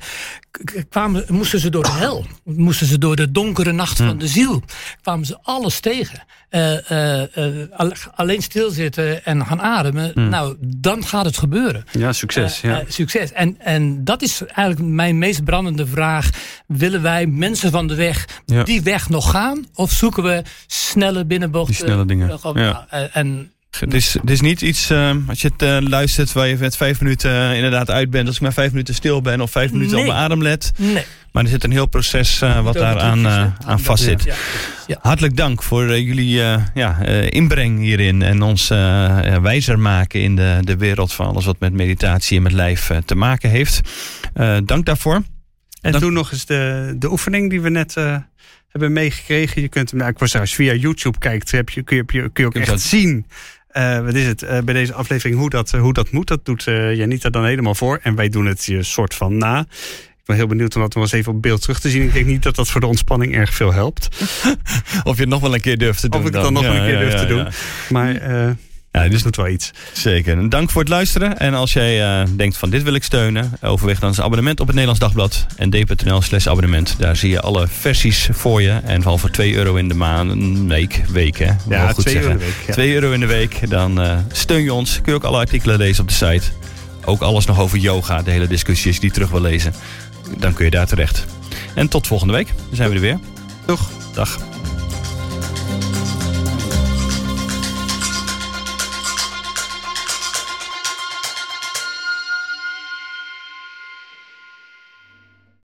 kwamen, moesten ze door de hel. Moesten ze door de donkere nacht van de ziel. Kwamen ze alles tegen. Uh, uh, uh, alleen stilzitten en gaan ademen. Hmm. Nou, dan gaat het gebeuren. Ja, succes. Ja. succes. En, en dat is eigenlijk mijn meest brandende vraag. Willen wij mensen van de weg ja. die weg nog gaan? Of zoeken we snelle binnenbochten? Die snelle dingen. Ja. en het is, het is niet iets, uh, als je het uh, luistert, waar je met vijf minuten uh, inderdaad uit bent. Als ik maar vijf minuten stil ben of vijf minuten nee. op mijn adem let. Nee. Maar er zit een heel proces wat daar aan, aan vastzit. Ja. Ja. Hartelijk dank voor jullie ja, inbreng hierin. En ons wijzer maken in de, de wereld van alles wat met meditatie en met lijf te maken heeft. dank daarvoor. En dank. toen nog eens de, de oefening die we net hebben meegekregen. Je kunt hem, nou, ik was als je via YouTube kijkt, heb je, kun, je, kun je ook echt dat... zien uh, wat is het, uh, bij deze aflevering hoe dat, uh, hoe dat moet. Dat doet Janita dan helemaal voor. En wij doen het je soort van na. Ik ben heel benieuwd om dat nog eens even op beeld terug te zien. Ik denk niet dat dat voor de ontspanning erg veel helpt. of je het nog wel een keer durft te doen. Of ik het dan, dan nog ja, een keer durf ja, te doen. Maar... Ja, dus doet wel iets. Zeker. Dank voor het luisteren. En als jij uh, denkt van dit wil ik steunen, overweeg dan eens abonnement op het Nederlands Dagblad. En d.nl slash abonnement. Daar zie je alle versies voor je. En vooral voor 2 euro in de maand, een week, week hè. Ja, 2 euro in de week. Ja. 2 euro in de week. Dan uh, steun je ons. Kun je ook alle artikelen lezen op de site. Ook alles nog over yoga, de hele discussies die terug wil lezen. Dan kun je daar terecht. En tot volgende week. Dan zijn we er weer. Doeg. Dag.